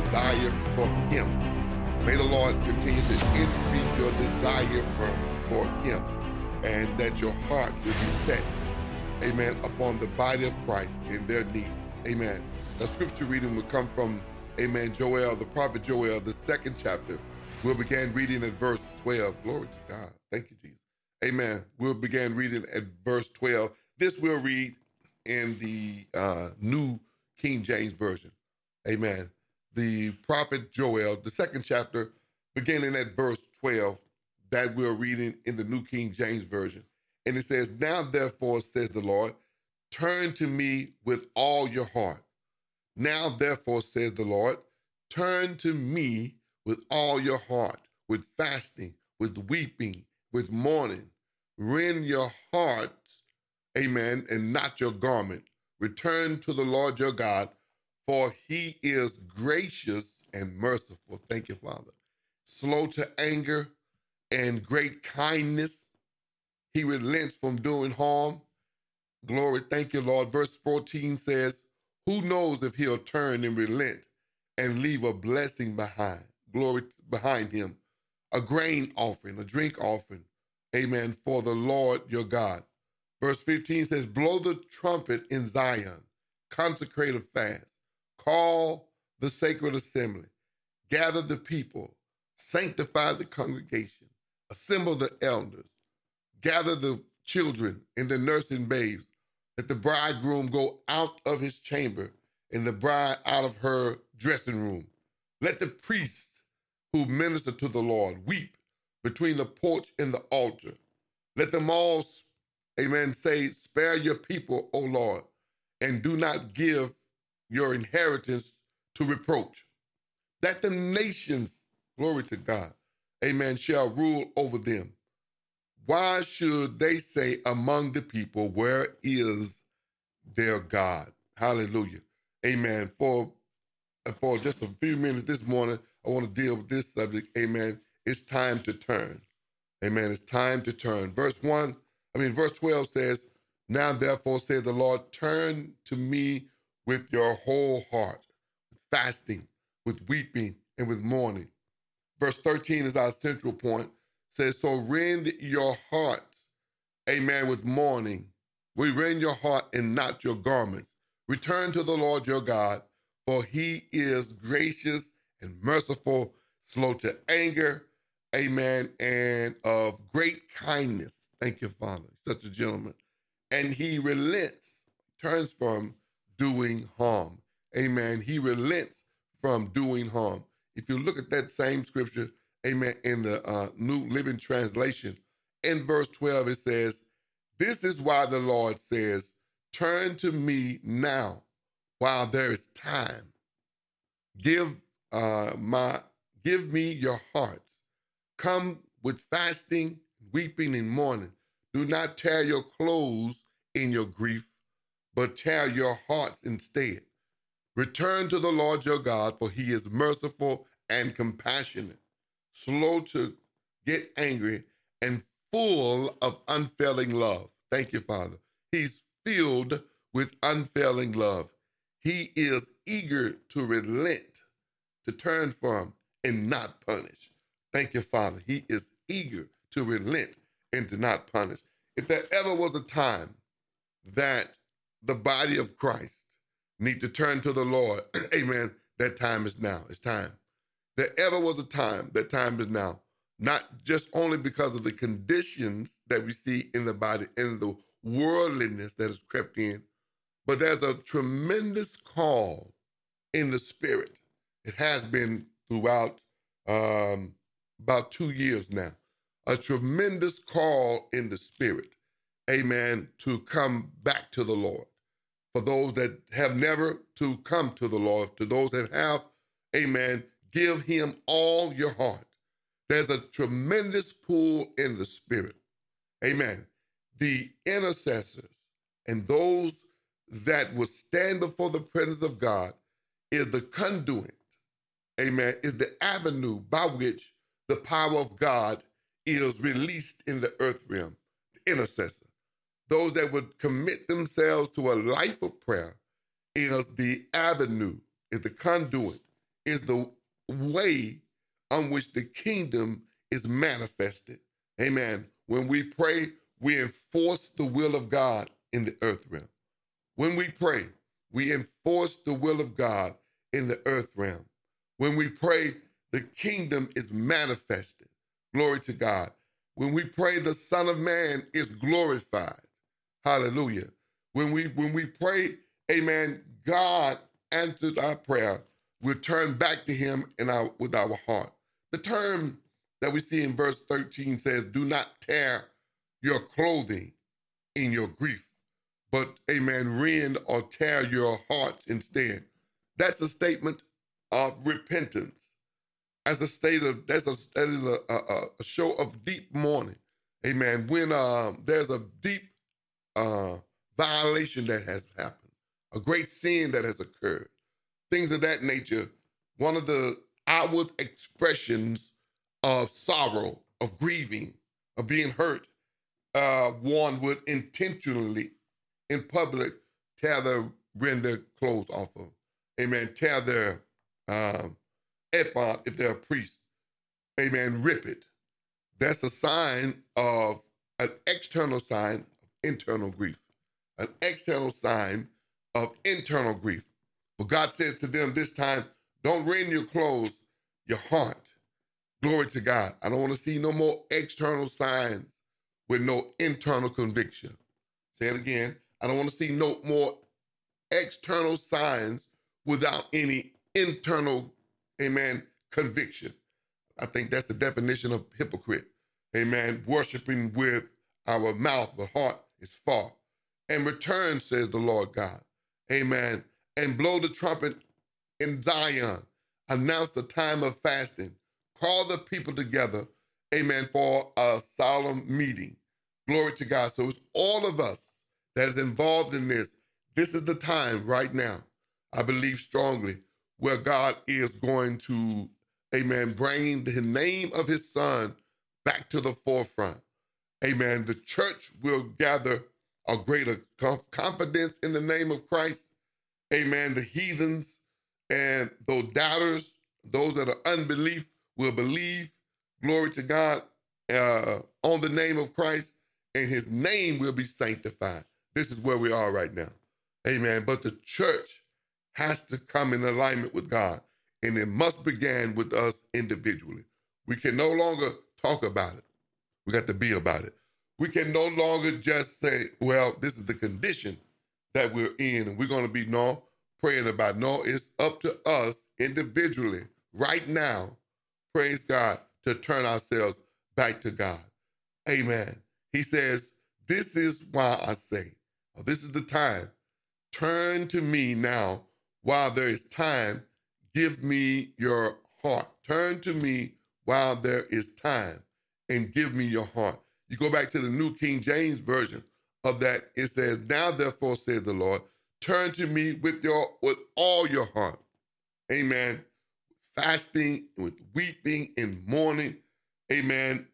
desire for Him. May the Lord continue to increase your desire for, for Him and that your heart will be set, amen, upon the body of Christ in their needs. Amen. The scripture reading will come from, amen, Joel, the prophet Joel, the second chapter. We'll begin reading at verse 12. Glory to God. Thank you, Jesus. Amen. We'll begin reading at verse 12. This we'll read in the uh, New King James Version. Amen. The prophet Joel, the second chapter, beginning at verse 12, that we're reading in the New King James Version. And it says, Now therefore, says the Lord, turn to me with all your heart. Now therefore, says the Lord, turn to me with all your heart, with fasting, with weeping, with mourning. Rend your hearts, amen, and not your garment. Return to the Lord your God, for he is gracious and merciful. Thank you, Father. Slow to anger and great kindness. He relents from doing harm. Glory, thank you, Lord. Verse 14 says, Who knows if he'll turn and relent and leave a blessing behind? Glory behind him, a grain offering, a drink offering. Amen. For the Lord your God. Verse 15 says, Blow the trumpet in Zion, consecrate a fast, call the sacred assembly, gather the people, sanctify the congregation, assemble the elders, gather the children and the nursing babes. Let the bridegroom go out of his chamber and the bride out of her dressing room. Let the priests who minister to the Lord weep between the porch and the altar. Let them all Amen. Say, spare your people, O Lord, and do not give your inheritance to reproach. That the nations, glory to God, amen, shall rule over them. Why should they say among the people, Where is their God? Hallelujah. Amen. For, for just a few minutes this morning, I want to deal with this subject. Amen. It's time to turn. Amen. It's time to turn. Verse 1 I mean, verse 12 says, Now therefore, says the Lord, turn to me with your whole heart, fasting, with weeping, and with mourning. Verse 13 is our central point. Says, So rend your heart, amen, with mourning. We rend your heart and not your garments. Return to the Lord your God, for he is gracious and merciful, slow to anger, amen, and of great kindness Thank you, Father. Such a gentleman. And he relents, turns from doing harm. Amen. He relents from doing harm. If you look at that same scripture, amen, in the uh, New Living Translation, in verse 12, it says, This is why the Lord says, Turn to me now while there is time. Give uh, my give me your hearts. Come with fasting weeping and mourning. Do not tear your clothes in your grief, but tear your hearts instead. Return to the Lord your God, for he is merciful and compassionate, slow to get angry, and full of unfailing love. Thank you, Father. He's filled with unfailing love. He is eager to relent, to turn from, and not punish. Thank you, Father. He is eager to relent and to not punish. If there ever was a time that the body of Christ need to turn to the Lord, amen, that time is now. It's time. There ever was a time, that time is now. Not just only because of the conditions that we see in the body and the worldliness that has crept in, but there's a tremendous call in the spirit. It has been throughout um, about two years now a tremendous call in the spirit, amen, to come back to the Lord. For those that have never to come to the Lord, to those that have, amen, give him all your heart. There's a tremendous pull in the spirit. Amen. The intercessors and those that will stand before the presence of God is the conduit, amen, is the avenue by which the power of God is released in the earth realm, the intercessor. Those that would commit themselves to a life of prayer is the avenue, is the conduit, is the way on which the kingdom is manifested. Amen. When we pray, we enforce the will of God in the earth realm. When we pray, we enforce the will of God in the earth realm. When we pray, the kingdom is manifested. Glory to God. When we pray, the Son of Man is glorified. Hallelujah. When we when we pray, amen, God answers our prayer. We turn back to him in our with our heart. The term that we see in verse 13 says, Do not tear your clothing in your grief, but amen, rend or tear your heart instead. That's a statement of repentance. As a state of that's a that is a, a, a show of deep mourning. Amen. When uh, there's a deep uh, violation that has happened, a great sin that has occurred, things of that nature. One of the outward expressions of sorrow, of grieving, of being hurt, uh, one would intentionally, in public, tear their, rend their clothes off of. Amen. Tear their um, ephod if they're a priest. Amen. Rip it. That's a sign of an external sign internal grief, an external sign of internal grief. But God says to them this time, don't rend your clothes, your heart. Glory to God. I don't want to see no more external signs with no internal conviction. Say it again. I don't want to see no more external signs without any internal, amen, conviction. I think that's the definition of hypocrite. Amen. Worshiping with our mouth, but heart is far. And return, says the Lord God. Amen. And blow the trumpet in Zion. Announce the time of fasting call the people together, amen, for a solemn meeting. Glory to God. So it's all of us that is involved in this. This is the time right now, I believe strongly, where God is going to, amen, bring the name of his son back to the forefront. Amen. The church will gather a greater confidence in the name of Christ. Amen. The heathens and those doubters, those that are unbelief, will believe, glory to God, uh, on the name of Christ, and his name will be sanctified. This is where we are right now. Amen. But the church has to come in alignment with God, and it must begin with us individually. We can no longer talk about it. We got to be about it. We can no longer just say, well, this is the condition that we're in, and we're going to be no praying about. No, it's up to us individually right now praise God, to turn ourselves back to God. Amen. He says, This is why I say, this is the time. Turn to me now while there is time. Give me your heart. Turn to me while there is time and give me your heart. You go back to the New King James Version of that, it says, Now therefore, says the Lord, turn to me with your with all your heart. Amen fasting, with weeping and mourning. Amen.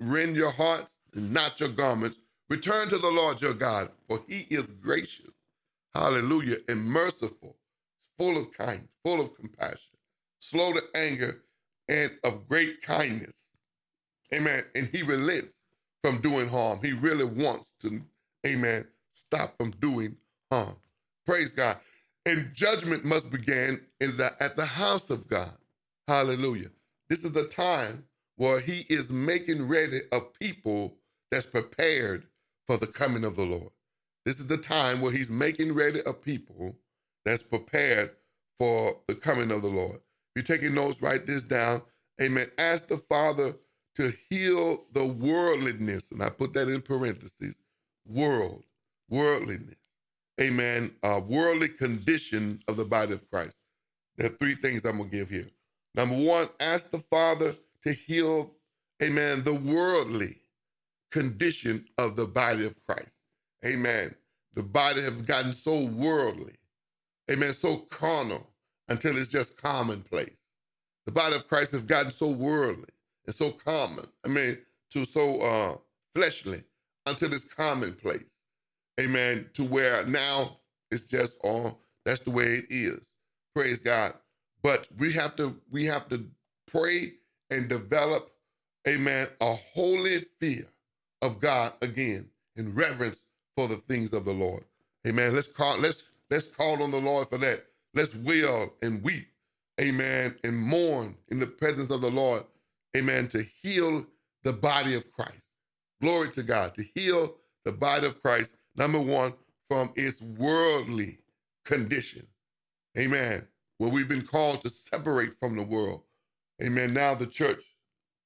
Rend your hearts and not your garments. Return to the Lord your God, for he is gracious. Hallelujah. And merciful, full of kindness, full of compassion, slow to anger, and of great kindness. Amen. And he relents from doing harm. He really wants to, amen, stop from doing harm. Praise God. And judgment must begin in the, at the house of God. Hallelujah. This is the time where he is making ready a people that's prepared for the coming of the Lord. This is the time where he's making ready a people that's prepared for the coming of the Lord. If you're taking notes, write this down. Amen. Ask the Father to heal the worldliness, and I put that in parentheses world, worldliness amen, uh, worldly condition of the body of Christ. There are three things I'm going to give here. Number one, ask the Father to heal, amen, the worldly condition of the body of Christ. Amen. The body have gotten so worldly, amen, so carnal until it's just commonplace. The body of Christ have gotten so worldly and so common, I mean, to so uh, fleshly until it's commonplace amen, to where now it's just all, that's the way it is. Praise God. But we have to we have to pray and develop, amen, a holy fear of God again in reverence for the things of the Lord. Amen. Let's call let's let's call on the Lord for that. Let's wail and weep, amen, and mourn in the presence of the Lord, amen, to heal the body of Christ. Glory to God, to heal the body of Christ, number one, from its worldly condition. Amen. Where we've been called to separate from the world. Amen. Now the church,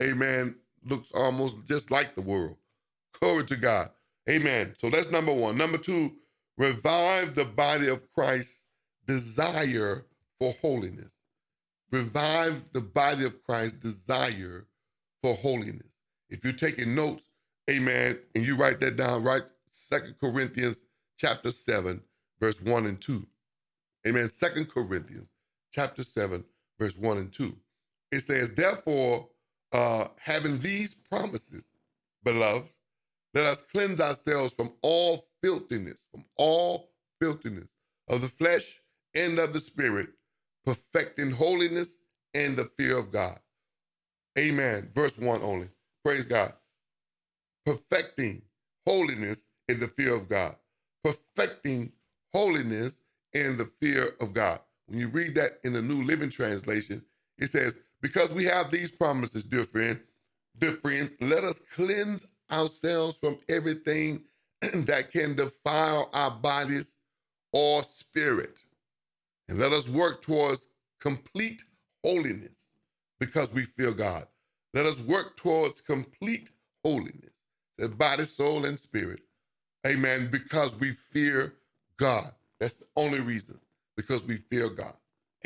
amen, looks almost just like the world. Glory to God. Amen. So that's number one. Number two, revive the body of Christ's desire for holiness. Revive the body of Christ's desire for holiness. If you're taking notes, amen, and you write that down, write Second Corinthians chapter 7, verse 1 and 2. Amen. Second Corinthians chapter 7, verse 1 and 2. It says, Therefore, uh, having these promises, beloved, let us cleanse ourselves from all filthiness, from all filthiness of the flesh and of the spirit, perfecting holiness and the fear of God. Amen. Verse 1 only. Praise God. Perfecting holiness in the fear of God. Perfecting holiness in the fear of God. When you read that in the New Living Translation, it says, Because we have these promises, dear friend, dear friends, let us cleanse ourselves from everything that can defile our bodies or spirit. And let us work towards complete holiness because we fear God. Let us work towards complete holiness, that body, soul, and spirit. Amen. Because we fear God. That's the only reason, because we fear God.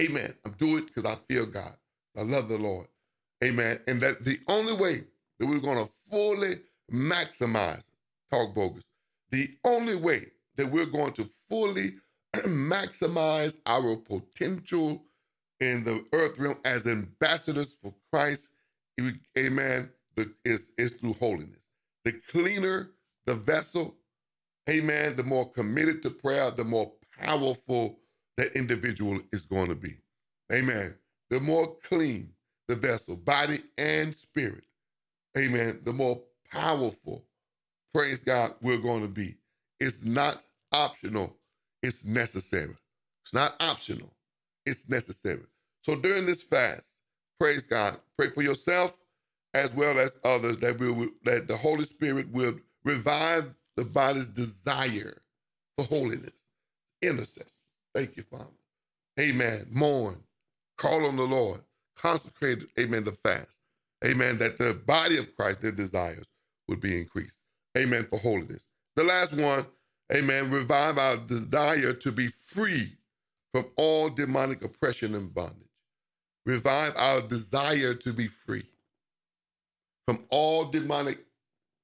Amen. I'm doing it because I fear God. I love the Lord. Amen. And that the only way that we're going to fully maximize, talk bogus, the only way that we're going to fully maximize our potential in the earth realm as ambassadors for Christ, amen, is, is through holiness. The cleaner the vessel, amen, the more committed to prayer, the more powerful that individual is going to be. Amen. The more clean the vessel, body and spirit, amen, the more powerful, praise God, we're going to be. It's not optional, it's necessary. It's not optional, it's necessary. So during this fast, praise God, pray for yourself as well as others that will that the Holy Spirit will revive the body's desire for holiness. Intercession. Thank you, Father. Amen. Mourn. Call on the Lord. Consecrate, amen, the fast. Amen. That the body of Christ, their desires, would be increased. Amen. For holiness. The last one, amen, revive our desire to be free from all demonic oppression and bondage. Revive our desire to be free from all demonic,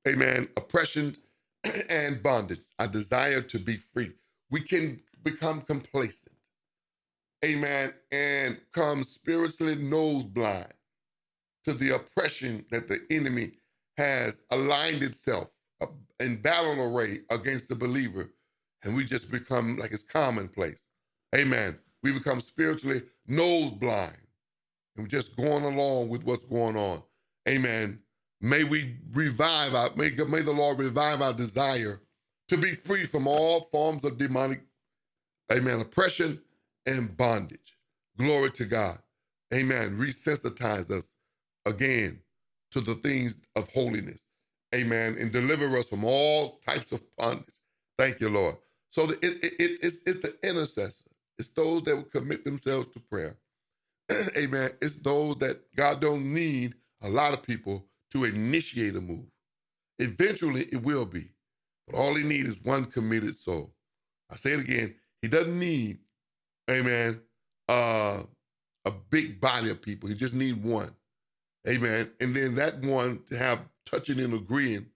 amen, oppression and bondage. Our desire to be free. We can become complacent, amen, and come spiritually nose blind to the oppression that the enemy has aligned itself in battle array against the believer, and we just become like it's commonplace. Amen. We become spiritually nose blind and we're just going along with what's going on. Amen. May we revive our, may, may the Lord revive our desire to be free from all forms of demonic, amen, oppression and bondage. Glory to God. Amen. Resensitize us again to the things of holiness. Amen. And deliver us from all types of bondage. Thank you, Lord. So it, it, it, it's, it's the intercessor. It's those that will commit themselves to prayer. Amen. It's those that God don't need a lot of people to initiate a move. Eventually, it will be. But all he needs is one committed soul. I say it again. He doesn't need, amen, uh, a big body of people. He just needs one. Amen. And then that one to have touching and agreeing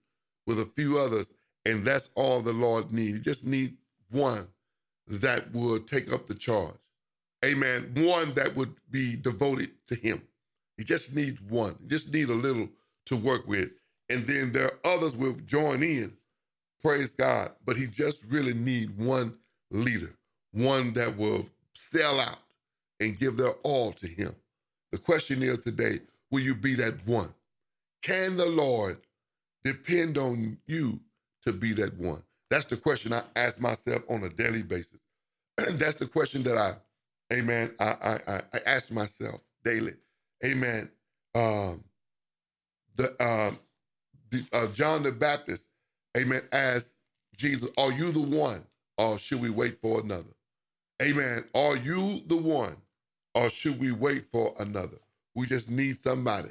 with a few others. And that's all the Lord needs. He just needs one that would take up the charge. Amen. One that would be devoted to him. He just needs one. He just need a little to work with. And then there are others will join in. Praise God. But he just really need one leader, one that will sell out and give their all to Him. The question is today will you be that one? Can the Lord depend on you to be that one? That's the question I ask myself on a daily basis. And that's the question that I, amen, I, I, I ask myself daily. Amen. Um, the, um, the uh, John the Baptist, amen, asked Jesus, Are you the one, or should we wait for another? Amen. Are you the one, or should we wait for another? We just need somebody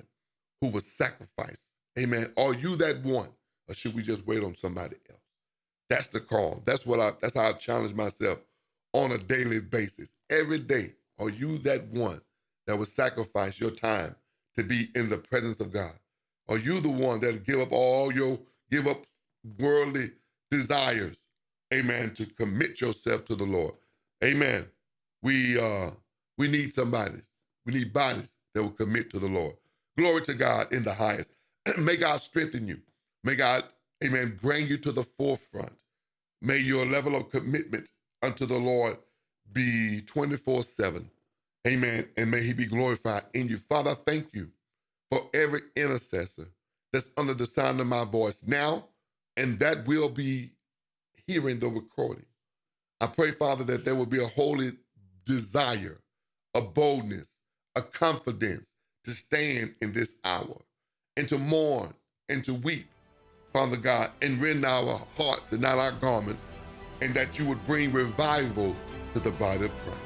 who will sacrifice. Amen. Are you that one, or should we just wait on somebody else? That's the call. That's what I. That's how I challenge myself on a daily basis. Every day, are you that one that will sacrifice your time to be in the presence of God? Are you the one that give up all your give up worldly desires? Amen. To commit yourself to the Lord. Amen. We uh we need somebody. We need bodies that will commit to the Lord. Glory to God in the highest. May God strengthen you. May God, amen, bring you to the forefront. May your level of commitment unto the Lord be 24 7. Amen. And may he be glorified in you. Father, thank you for every intercessor that's under the sound of my voice now and that will be hearing the recording. I pray, Father, that there will be a holy desire, a boldness, a confidence to stand in this hour and to mourn and to weep, Father God, and rend our hearts and not our garments, and that you would bring revival to the body of Christ.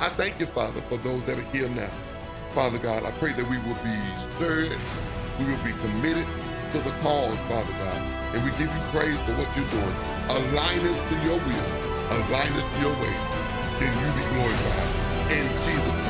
I thank you, Father, for those that are here now. Father God, I pray that we will be stirred, we will be committed to the cause, Father God, and we give you praise for what you're doing. Align us to your will, align us to your way, then you be glorified. In Jesus'